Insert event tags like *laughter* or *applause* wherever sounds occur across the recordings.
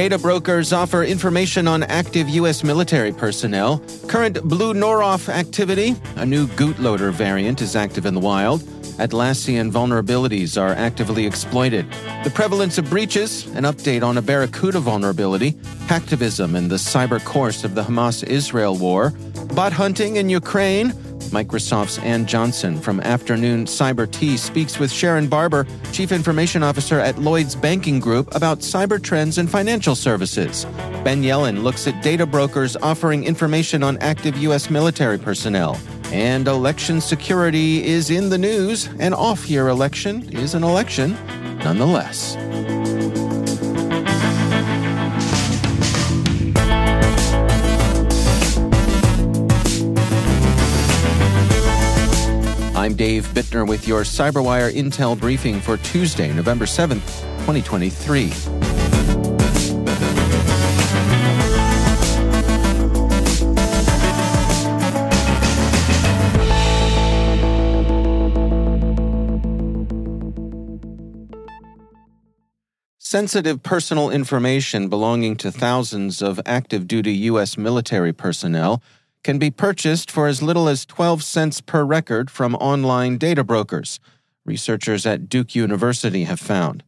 Data brokers offer information on active U.S. military personnel. Current Blue Noroff activity, a new Gootloader variant, is active in the wild. Atlassian vulnerabilities are actively exploited. The prevalence of breaches, an update on a Barracuda vulnerability, hacktivism and the cyber course of the Hamas Israel war, bot hunting in Ukraine, Microsoft's Ann Johnson from Afternoon Cyber Tea speaks with Sharon Barber, Chief Information Officer at Lloyd's Banking Group, about cyber trends and financial services. Ben Yelin looks at data brokers offering information on active U.S. military personnel. And election security is in the news. An off year election is an election nonetheless. I'm Dave Bittner with your CyberWire Intel briefing for Tuesday, November 7th, 2023. Sensitive personal information belonging to thousands of active duty U.S. military personnel can be purchased for as little as 12 cents per record from online data brokers, researchers at Duke University have found.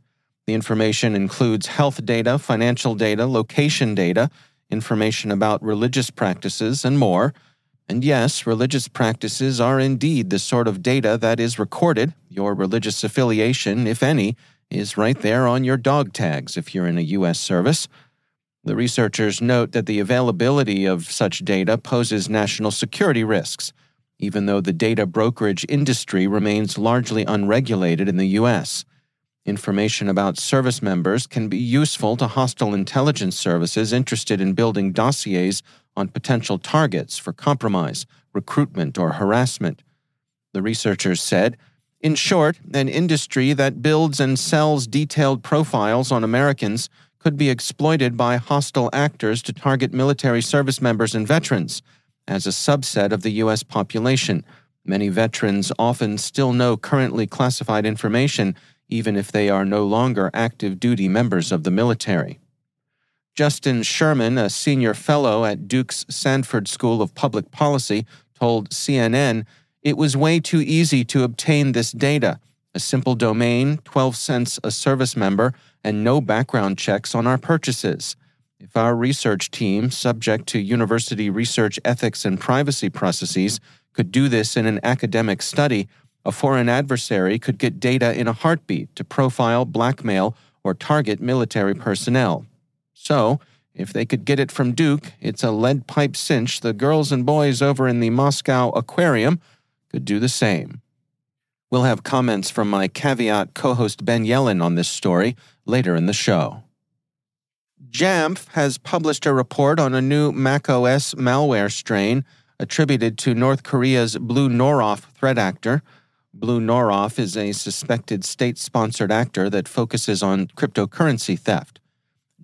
The information includes health data, financial data, location data, information about religious practices, and more. And yes, religious practices are indeed the sort of data that is recorded. Your religious affiliation, if any, is right there on your dog tags if you're in a U.S. service. The researchers note that the availability of such data poses national security risks, even though the data brokerage industry remains largely unregulated in the U.S. Information about service members can be useful to hostile intelligence services interested in building dossiers on potential targets for compromise, recruitment, or harassment. The researchers said, in short, an industry that builds and sells detailed profiles on Americans could be exploited by hostile actors to target military service members and veterans. As a subset of the U.S. population, many veterans often still know currently classified information, even if they are no longer active duty members of the military. Justin Sherman, a senior fellow at Duke's Sanford School of Public Policy, told CNN it was way too easy to obtain this data. A simple domain, 12 cents a service member, and no background checks on our purchases. If our research team, subject to university research ethics and privacy processes, could do this in an academic study, a foreign adversary could get data in a heartbeat to profile, blackmail, or target military personnel. So, if they could get it from Duke, it's a lead pipe cinch the girls and boys over in the Moscow Aquarium could do the same. We'll have comments from my caveat co host Ben Yelin on this story later in the show. Jamf has published a report on a new macOS malware strain attributed to North Korea's Blue Noroff threat actor. Blue Noroff is a suspected state sponsored actor that focuses on cryptocurrency theft.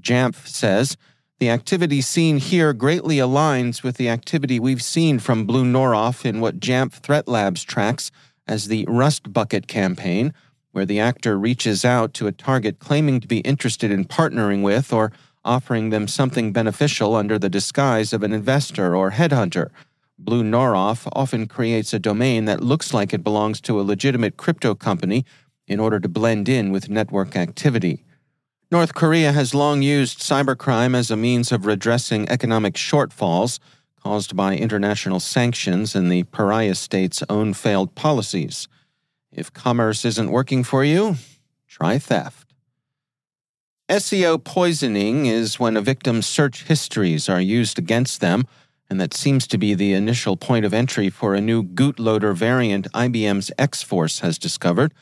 Jamf says The activity seen here greatly aligns with the activity we've seen from Blue Noroff in what Jamf Threat Labs tracks as the Rust Bucket campaign, where the actor reaches out to a target claiming to be interested in partnering with or offering them something beneficial under the disguise of an investor or headhunter. Blue Noroff often creates a domain that looks like it belongs to a legitimate crypto company in order to blend in with network activity. North Korea has long used cybercrime as a means of redressing economic shortfalls caused by international sanctions and the pariah state's own failed policies. If commerce isn't working for you, try theft. SEO poisoning is when a victim's search histories are used against them, and that seems to be the initial point of entry for a new Gootloader variant IBM's X Force has discovered.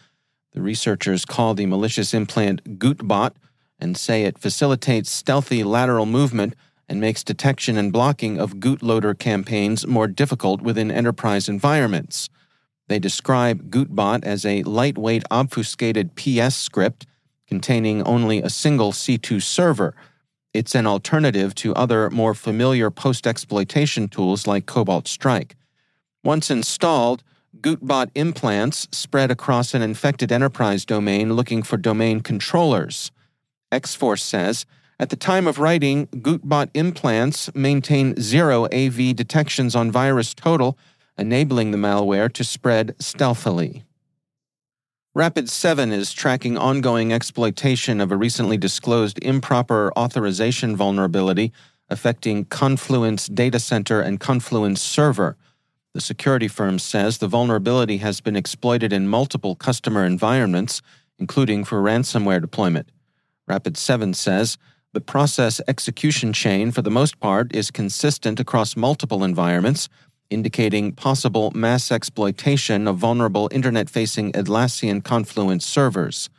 The researchers call the malicious implant Gootbot and say it facilitates stealthy lateral movement and makes detection and blocking of Gootloader campaigns more difficult within enterprise environments. They describe Gootbot as a lightweight obfuscated PS script containing only a single C2 server. It's an alternative to other more familiar post exploitation tools like Cobalt Strike. Once installed, Gootbot implants spread across an infected enterprise domain looking for domain controllers. X-Force says, at the time of writing, Gootbot implants maintain zero AV detections on VirusTotal, enabling the malware to spread stealthily. Rapid7 is tracking ongoing exploitation of a recently disclosed improper authorization vulnerability affecting Confluence Data Center and Confluence Server. The security firm says the vulnerability has been exploited in multiple customer environments, including for ransomware deployment. Rapid7 says the process execution chain, for the most part, is consistent across multiple environments, indicating possible mass exploitation of vulnerable internet facing Atlassian Confluence servers.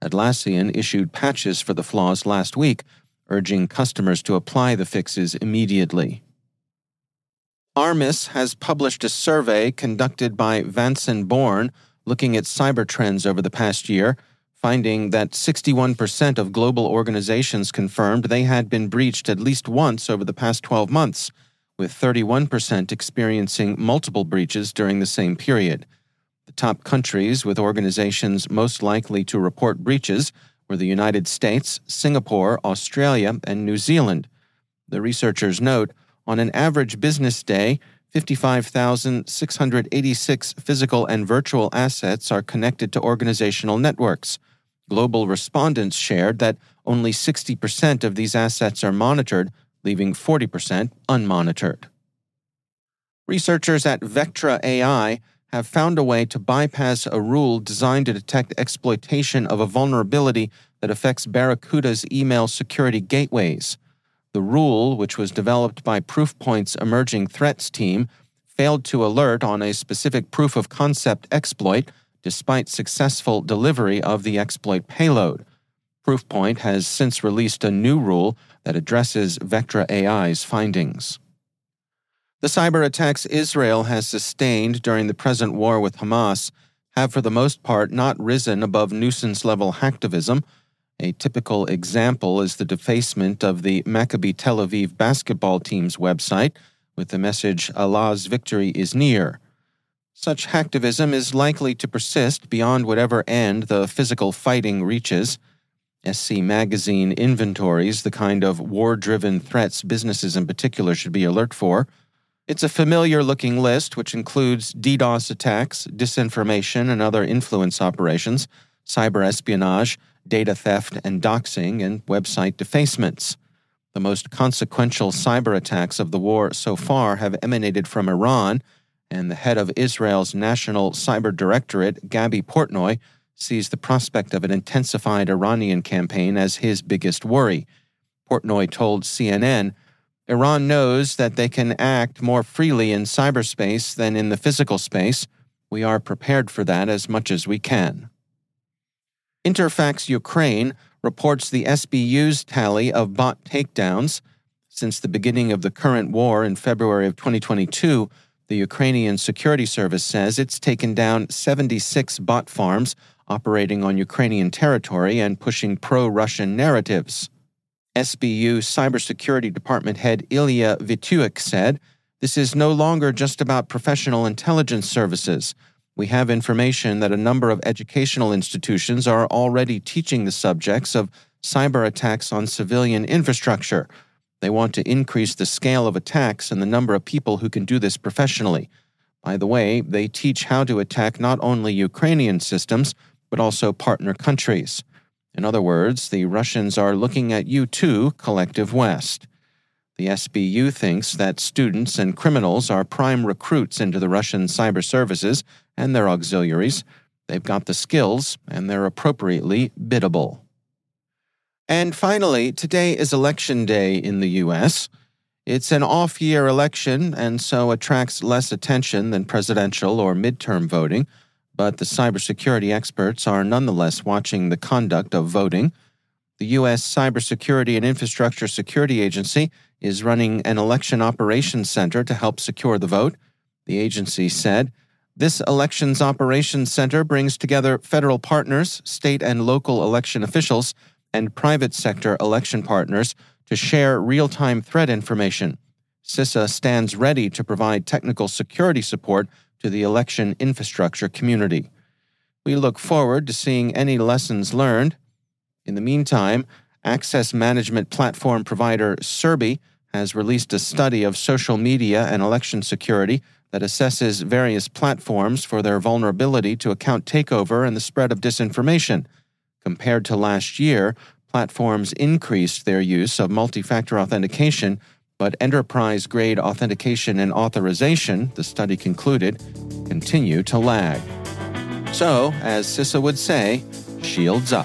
Atlassian issued patches for the flaws last week, urging customers to apply the fixes immediately. Armis has published a survey conducted by Vanson Bourne looking at cyber trends over the past year finding that 61% of global organizations confirmed they had been breached at least once over the past 12 months, with 31% experiencing multiple breaches during the same period. The top countries with organizations most likely to report breaches were the United States, Singapore, Australia, and New Zealand. The researchers note on an average business day, 55,686 physical and virtual assets are connected to organizational networks. Global respondents shared that only 60% of these assets are monitored, leaving 40% unmonitored. Researchers at Vectra AI have found a way to bypass a rule designed to detect exploitation of a vulnerability that affects Barracuda's email security gateways. The rule, which was developed by Proofpoint's emerging threats team, failed to alert on a specific proof of concept exploit despite successful delivery of the exploit payload. Proofpoint has since released a new rule that addresses Vectra AI's findings. The cyber attacks Israel has sustained during the present war with Hamas have, for the most part, not risen above nuisance level hacktivism. A typical example is the defacement of the Maccabi Tel Aviv basketball team's website with the message, Allah's victory is near. Such hacktivism is likely to persist beyond whatever end the physical fighting reaches. SC Magazine inventories the kind of war driven threats businesses in particular should be alert for. It's a familiar looking list which includes DDoS attacks, disinformation and other influence operations, cyber espionage, data theft and doxing, and website defacements. The most consequential cyber attacks of the war so far have emanated from Iran and the head of Israel's National Cyber Directorate, Gaby Portnoy, sees the prospect of an intensified Iranian campaign as his biggest worry. Portnoy told CNN, Iran knows that they can act more freely in cyberspace than in the physical space. We are prepared for that as much as we can. Interfax Ukraine reports the SBU's tally of bot takedowns. Since the beginning of the current war in February of 2022, the Ukrainian Security Service says it's taken down 76 bot farms operating on Ukrainian territory and pushing pro Russian narratives. SBU Cybersecurity Department head Illia Vitiuk said, This is no longer just about professional intelligence services. We have information that a number of educational institutions are already teaching the subjects of cyber attacks on civilian infrastructure. They want to increase the scale of attacks and the number of people who can do this professionally. By the way, they teach how to attack not only Ukrainian systems, but also partner countries. In other words, the Russians are looking at you too, collective West. The SBU thinks that students and criminals are prime recruits into the Russian cyber services and their auxiliaries. They've got the skills, and they're appropriately biddable. And finally, today is Election Day in the U.S. It's an off year election and so attracts less attention than presidential or midterm voting, but the cybersecurity experts are nonetheless watching the conduct of voting. The U.S. Cybersecurity and Infrastructure Security Agency is running an election operations center to help secure the vote. The agency said, this Elections Operations Center brings together federal partners, state and local election officials, and private sector election partners to share real time threat information. CISA stands ready to provide technical security support to the election infrastructure community. We look forward to seeing any lessons learned. In the meantime, access management platform provider Cerby has released a study of social media and election security that assesses various platforms for their vulnerability to account takeover and the spread of disinformation. Compared to last year, platforms increased their use of multi factor authentication, but enterprise grade authentication and authorization, the study concluded, continue to lag. So, as CISA would say, shields up.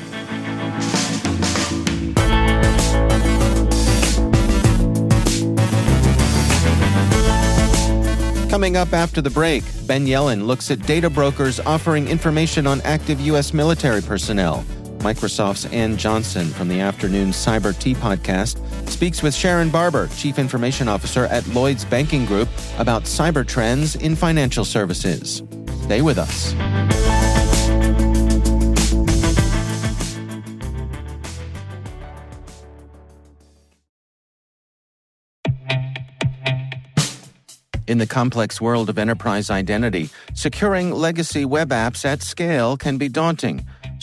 Coming up after the break, Ben Yelin looks at data brokers offering information on active U.S. military personnel. Microsoft's Ann Johnson from the afternoon Cyber Tea podcast speaks with Sharon Barber, Chief Information Officer at Lloyd's Banking Group, about cyber trends in financial services. Stay with us. In the complex world of enterprise identity, securing legacy web apps at scale can be daunting.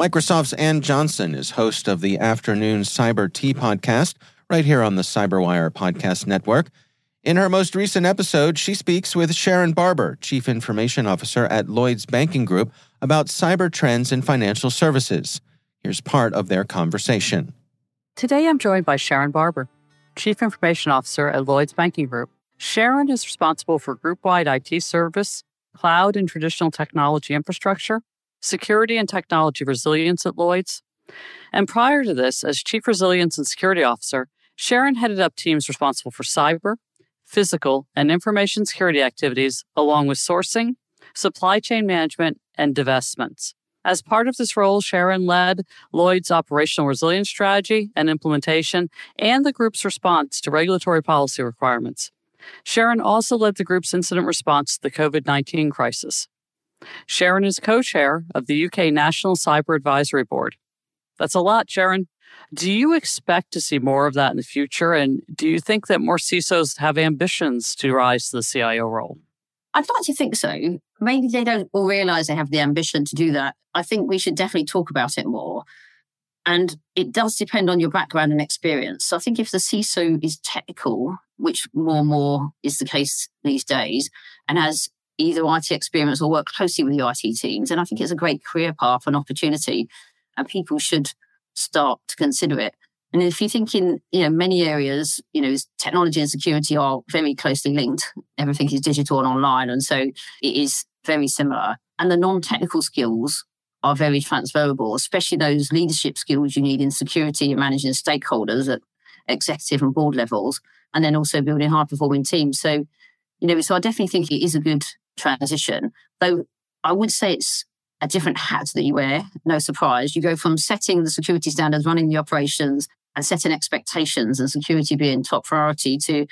Microsoft's Ann Johnson is host of the Afternoon Cyber Tea podcast right here on the Cyberwire Podcast Network. In her most recent episode, she speaks with Sharon Barber, Chief Information Officer at Lloyd's Banking Group, about cyber trends in financial services. Here's part of their conversation. Today I'm joined by Sharon Barber, Chief Information Officer at Lloyd's Banking Group. Sharon is responsible for group wide IT service, cloud and traditional technology infrastructure, security and technology resilience at Lloyd's. And prior to this, as Chief Resilience and Security Officer, Sharon headed up teams responsible for cyber, physical, and information security activities, along with sourcing, supply chain management, and divestments. As part of this role, Sharon led Lloyd's operational resilience strategy and implementation and the group's response to regulatory policy requirements. Sharon also led the group's incident response to the COVID 19 crisis. Sharon is co chair of the UK National Cyber Advisory Board. That's a lot, Sharon. Do you expect to see more of that in the future? And do you think that more CISOs have ambitions to rise to the CIO role? I'd like to think so. Maybe they don't all realize they have the ambition to do that. I think we should definitely talk about it more. And it does depend on your background and experience. So I think if the CISO is technical, which more and more is the case these days, and has either IT experience or work closely with the IT teams, And I think it's a great career path and opportunity. And people should start to consider it. And if you think in you know many areas, you know, technology and security are very closely linked. Everything is digital and online, and so it is very similar. And the non-technical skills are very transferable, especially those leadership skills you need in security and managing stakeholders at executive and board levels, and then also building high-performing teams. So, you know, so I definitely think it is a good transition. Though I would say it's a different hat that you wear. No surprise. You go from setting the security standards, running the operations, and setting expectations and security being top priority to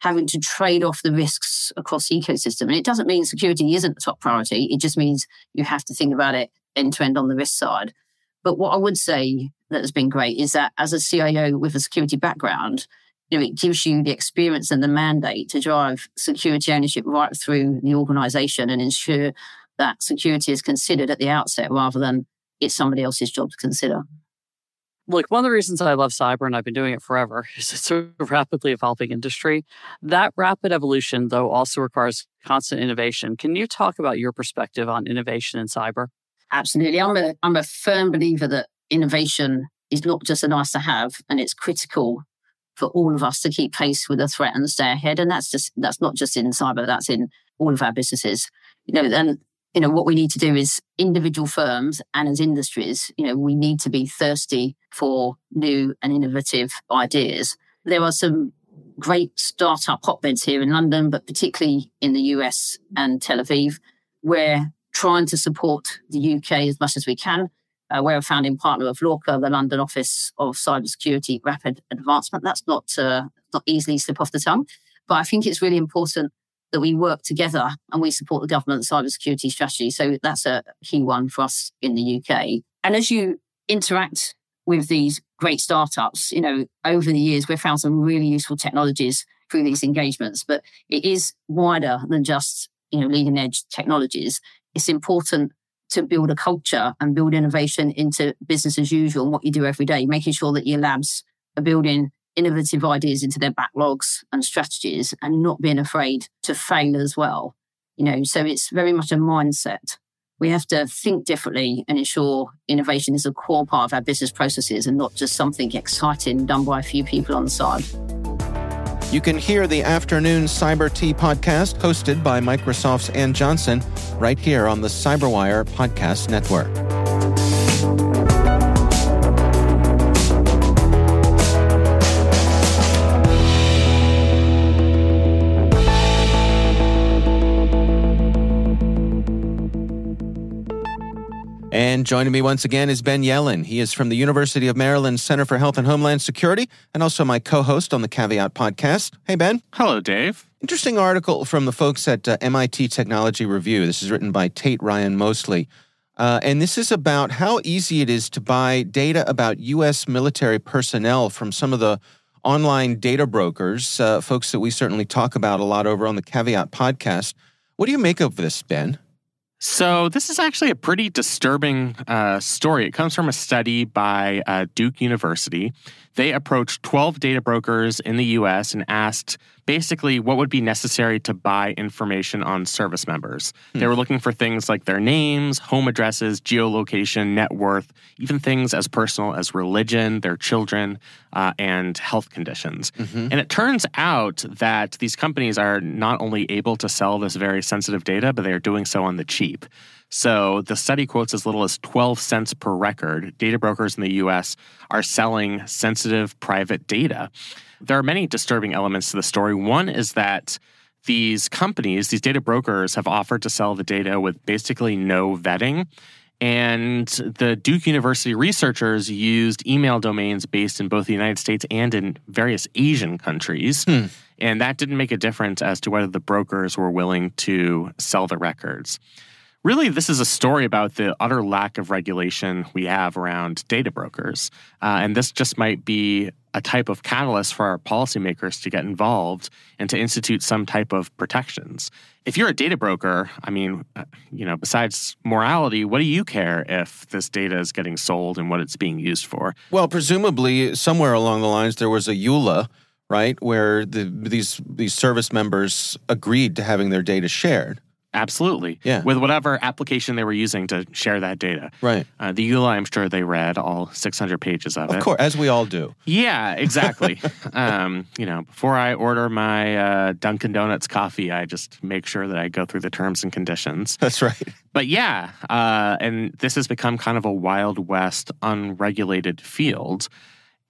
having to trade off the risks across the ecosystem. And it doesn't mean security isn't the top priority. It just means you have to think about it end to end on the risk side. But what I would say that has been great is that as a CIO with a security background, you know, it gives you the experience and the mandate to drive security ownership right through the organization and ensure that security is considered at the outset rather than it's somebody else's job to consider. Like one of the reasons I love cyber and I've been doing it forever *laughs* is it's a rapidly evolving industry. That rapid evolution, though, also requires constant innovation. Can you talk about your perspective on innovation in cyber? Absolutely. I'm a, I'm a firm believer that innovation is not just a nice to have and it's critical for all of us to keep pace with the threat and stay ahead. And that's just, that's not just in cyber, that's in all of our businesses. You know, and you know, what we need to do is individual firms and as industries, you know, we need to be thirsty for new and innovative ideas. There are some great startup hotbeds here in London, but particularly in the US and Tel Aviv. We're trying to support the UK as much as we can. Uh, we're a founding partner of LORCA, the London Office of Cybersecurity Rapid Advancement. That's not uh, not easily slip off the tongue, but I think it's really important that we work together and we support the government cybersecurity strategy. So that's a key one for us in the UK. And as you interact with these great startups, you know, over the years, we've found some really useful technologies through these engagements, but it is wider than just, you know, leading edge technologies. It's important to build a culture and build innovation into business as usual and what you do every day, making sure that your labs are building innovative ideas into their backlogs and strategies and not being afraid to fail as well. You know, so it's very much a mindset. We have to think differently and ensure innovation is a core part of our business processes and not just something exciting done by a few people on the side. You can hear the afternoon Cyber Tea podcast hosted by Microsoft's Ann Johnson right here on the Cyberwire Podcast Network. And joining me once again is Ben Yelin. He is from the University of Maryland Center for Health and Homeland Security and also my co host on the Caveat podcast. Hey, Ben. Hello, Dave. Interesting article from the folks at uh, MIT Technology Review. This is written by Tate Ryan Mosley. Uh, and this is about how easy it is to buy data about U.S. military personnel from some of the online data brokers, uh, folks that we certainly talk about a lot over on the Caveat podcast. What do you make of this, Ben? So, this is actually a pretty disturbing uh, story. It comes from a study by uh, Duke University. They approached 12 data brokers in the US and asked basically what would be necessary to buy information on service members. Hmm. They were looking for things like their names, home addresses, geolocation, net worth, even things as personal as religion, their children, uh, and health conditions. Mm-hmm. And it turns out that these companies are not only able to sell this very sensitive data, but they are doing so on the cheap. So the study quotes as little as 12 cents per record. Data brokers in the US are selling sensitive private data. There are many disturbing elements to the story. One is that these companies, these data brokers, have offered to sell the data with basically no vetting. And the Duke University researchers used email domains based in both the United States and in various Asian countries. Hmm. And that didn't make a difference as to whether the brokers were willing to sell the records really, this is a story about the utter lack of regulation we have around data brokers. Uh, and this just might be a type of catalyst for our policymakers to get involved and to institute some type of protections. If you're a data broker, I mean, uh, you know, besides morality, what do you care if this data is getting sold and what it's being used for? Well, presumably, somewhere along the lines, there was a EULA, right, where the, these these service members agreed to having their data shared. Absolutely. Yeah. With whatever application they were using to share that data. Right. Uh, the EULA, I'm sure they read all 600 pages of, of it. Of course, as we all do. Yeah, exactly. *laughs* um, you know, before I order my uh, Dunkin' Donuts coffee, I just make sure that I go through the terms and conditions. That's right. But yeah, uh, and this has become kind of a Wild West, unregulated field.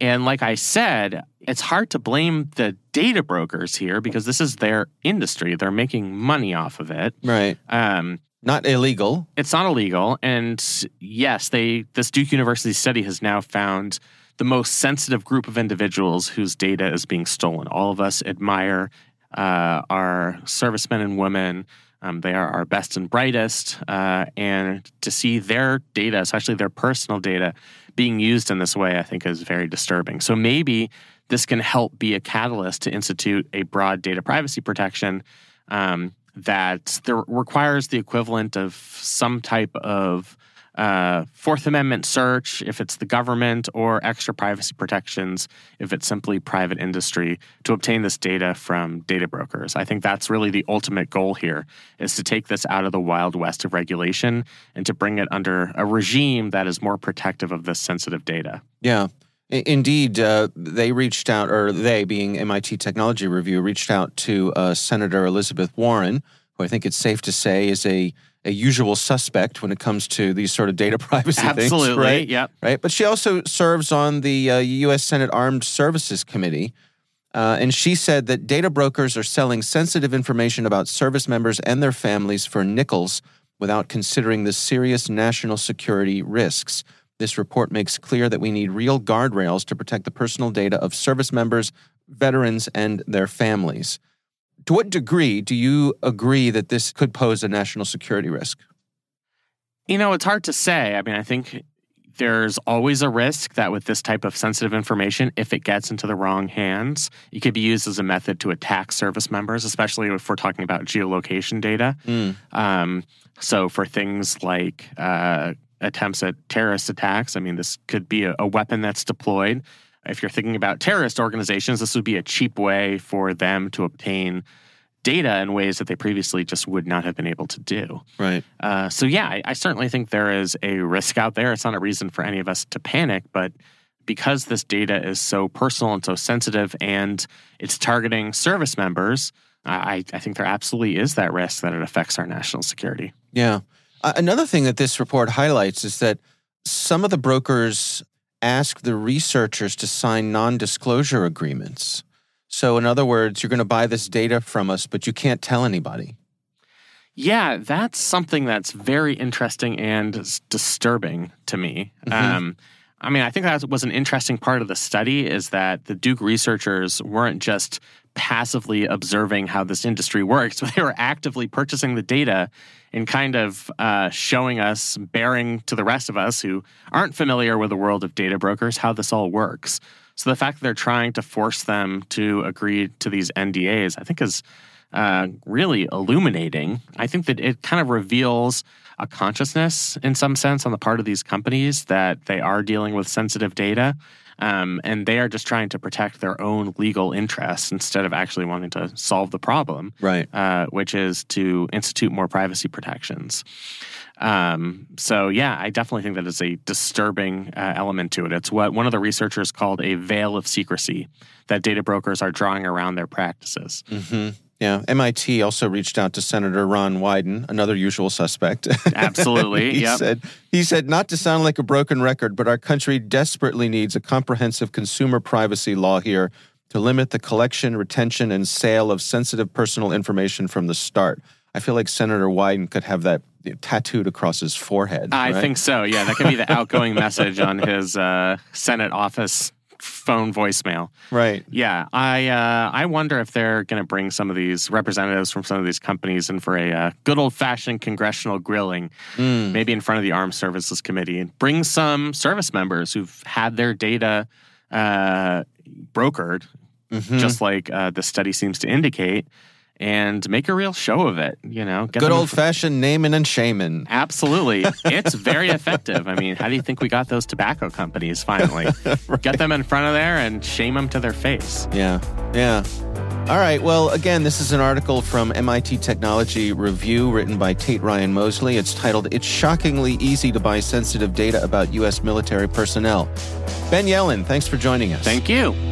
And like I said, it's hard to blame the data brokers here because this is their industry. They're making money off of it. Right. Um, not illegal. It's not illegal. And yes, they this Duke University study has now found the most sensitive group of individuals whose data is being stolen. All of us admire uh, our servicemen and women. Um, they are our best and brightest. Uh, and to see their data, especially their personal data, being used in this way, I think is very disturbing. So maybe this can help be a catalyst to institute a broad data privacy protection um, that requires the equivalent of some type of uh, Fourth Amendment search if it's the government, or extra privacy protections if it's simply private industry to obtain this data from data brokers. I think that's really the ultimate goal here is to take this out of the wild west of regulation and to bring it under a regime that is more protective of this sensitive data. Yeah. Indeed, uh, they reached out, or they, being MIT Technology Review, reached out to uh, Senator Elizabeth Warren, who I think it's safe to say is a a usual suspect when it comes to these sort of data *laughs* privacy Absolutely, things, right? Yep. Right. But she also serves on the uh, U.S. Senate Armed Services Committee. Uh, and she said that data brokers are selling sensitive information about service members and their families for nickels without considering the serious national security risks. This report makes clear that we need real guardrails to protect the personal data of service members, veterans, and their families. To what degree do you agree that this could pose a national security risk? You know, it's hard to say. I mean, I think there's always a risk that with this type of sensitive information, if it gets into the wrong hands, it could be used as a method to attack service members, especially if we're talking about geolocation data. Mm. Um, so, for things like uh, attempts at terrorist attacks, I mean, this could be a, a weapon that's deployed if you're thinking about terrorist organizations, this would be a cheap way for them to obtain data in ways that they previously just would not have been able to do. Right. Uh, so, yeah, I, I certainly think there is a risk out there. It's not a reason for any of us to panic, but because this data is so personal and so sensitive and it's targeting service members, I, I think there absolutely is that risk that it affects our national security. Yeah. Uh, another thing that this report highlights is that some of the brokers ask the researchers to sign non disclosure agreements. So, in other words, you're going to buy this data from us, but you can't tell anybody. Yeah, that's something that's very interesting and disturbing to me. Mm-hmm. Um, I mean, I think that was an interesting part of the study is that the Duke researchers weren't just passively observing how this industry works, *laughs* but they were actively purchasing the data and kind of uh, showing us, bearing to the rest of us who aren't familiar with the world of data brokers, how this all works. So the fact that they're trying to force them to agree to these NDAs, I think, is uh, really illuminating. I think that it kind of reveals a consciousness in some sense on the part of these companies that they are dealing with sensitive data. Um, and they are just trying to protect their own legal interests instead of actually wanting to solve the problem, Right. uh, which is to institute more privacy protections. Um, so, yeah, I definitely think that is a disturbing uh, element to it. It's what one of the researchers called a veil of secrecy that data brokers are drawing around their practices. hmm Yeah. MIT also reached out to Senator Ron Wyden, another usual suspect. Absolutely, *laughs* he yep. said he said not to sound like a broken record, but our country desperately needs a comprehensive consumer privacy law here to limit the collection, retention, and sale of sensitive personal information from the start. I feel like Senator Wyden could have that tattooed across his forehead. I right? think so. Yeah, that could be the *laughs* outgoing message on his uh, Senate office phone voicemail. Right. Yeah, I uh, I wonder if they're going to bring some of these representatives from some of these companies in for a uh, good old fashioned congressional grilling, Mm. maybe in front of the Armed Services Committee, and bring some service members who've had their data uh, brokered, Mhm. just like uh, the study seems to indicate, and make a real show of it. You know, Good old fashioned naming and shaming. Absolutely. *laughs* It's very effective. I mean, how do you think we got those tobacco companies finally? *laughs* Get them in front of there and shame them to their face. Yeah, yeah. All right. Well, again, this is an article from MIT Technology Review written by Tate Ryan Mosley. It's titled, It's Shockingly Easy to Buy Sensitive Data About U.S. Military Personnel. Ben Yelin, thanks for joining us. Thank you.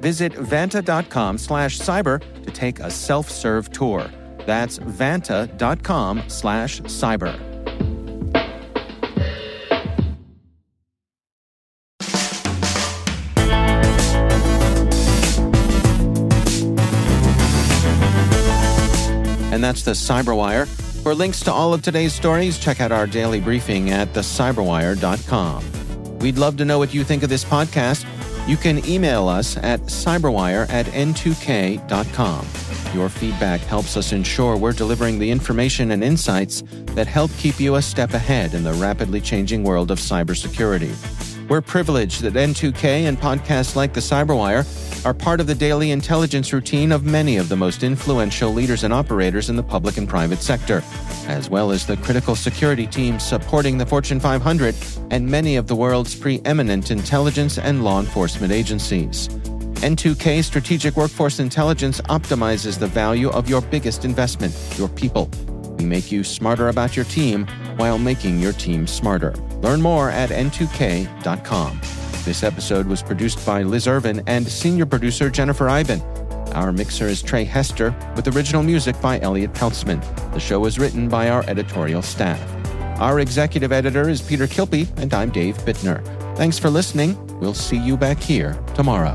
Visit vanta.com slash cyber to take a self-serve tour. That's vanta.com slash cyber. And that's the Cyberwire. For links to all of today's stories, check out our daily briefing at thecyberwire.com. We'd love to know what you think of this podcast. You can email us at cyberwire at n2k.com. Your feedback helps us ensure we're delivering the information and insights that help keep you a step ahead in the rapidly changing world of cybersecurity. We're privileged that N2K and podcasts like the Cyberwire are part of the daily intelligence routine of many of the most influential leaders and operators in the public and private sector, as well as the critical security teams supporting the Fortune 500 and many of the world's preeminent intelligence and law enforcement agencies. N2K Strategic Workforce Intelligence optimizes the value of your biggest investment, your people. We make you smarter about your team while making your team smarter. Learn more at n2k.com. This episode was produced by Liz Irvin and senior producer Jennifer Eiben. Our mixer is Trey Hester, with original music by Elliot Peltzman. The show was written by our editorial staff. Our executive editor is Peter Kilpie, and I'm Dave Bittner. Thanks for listening. We'll see you back here tomorrow.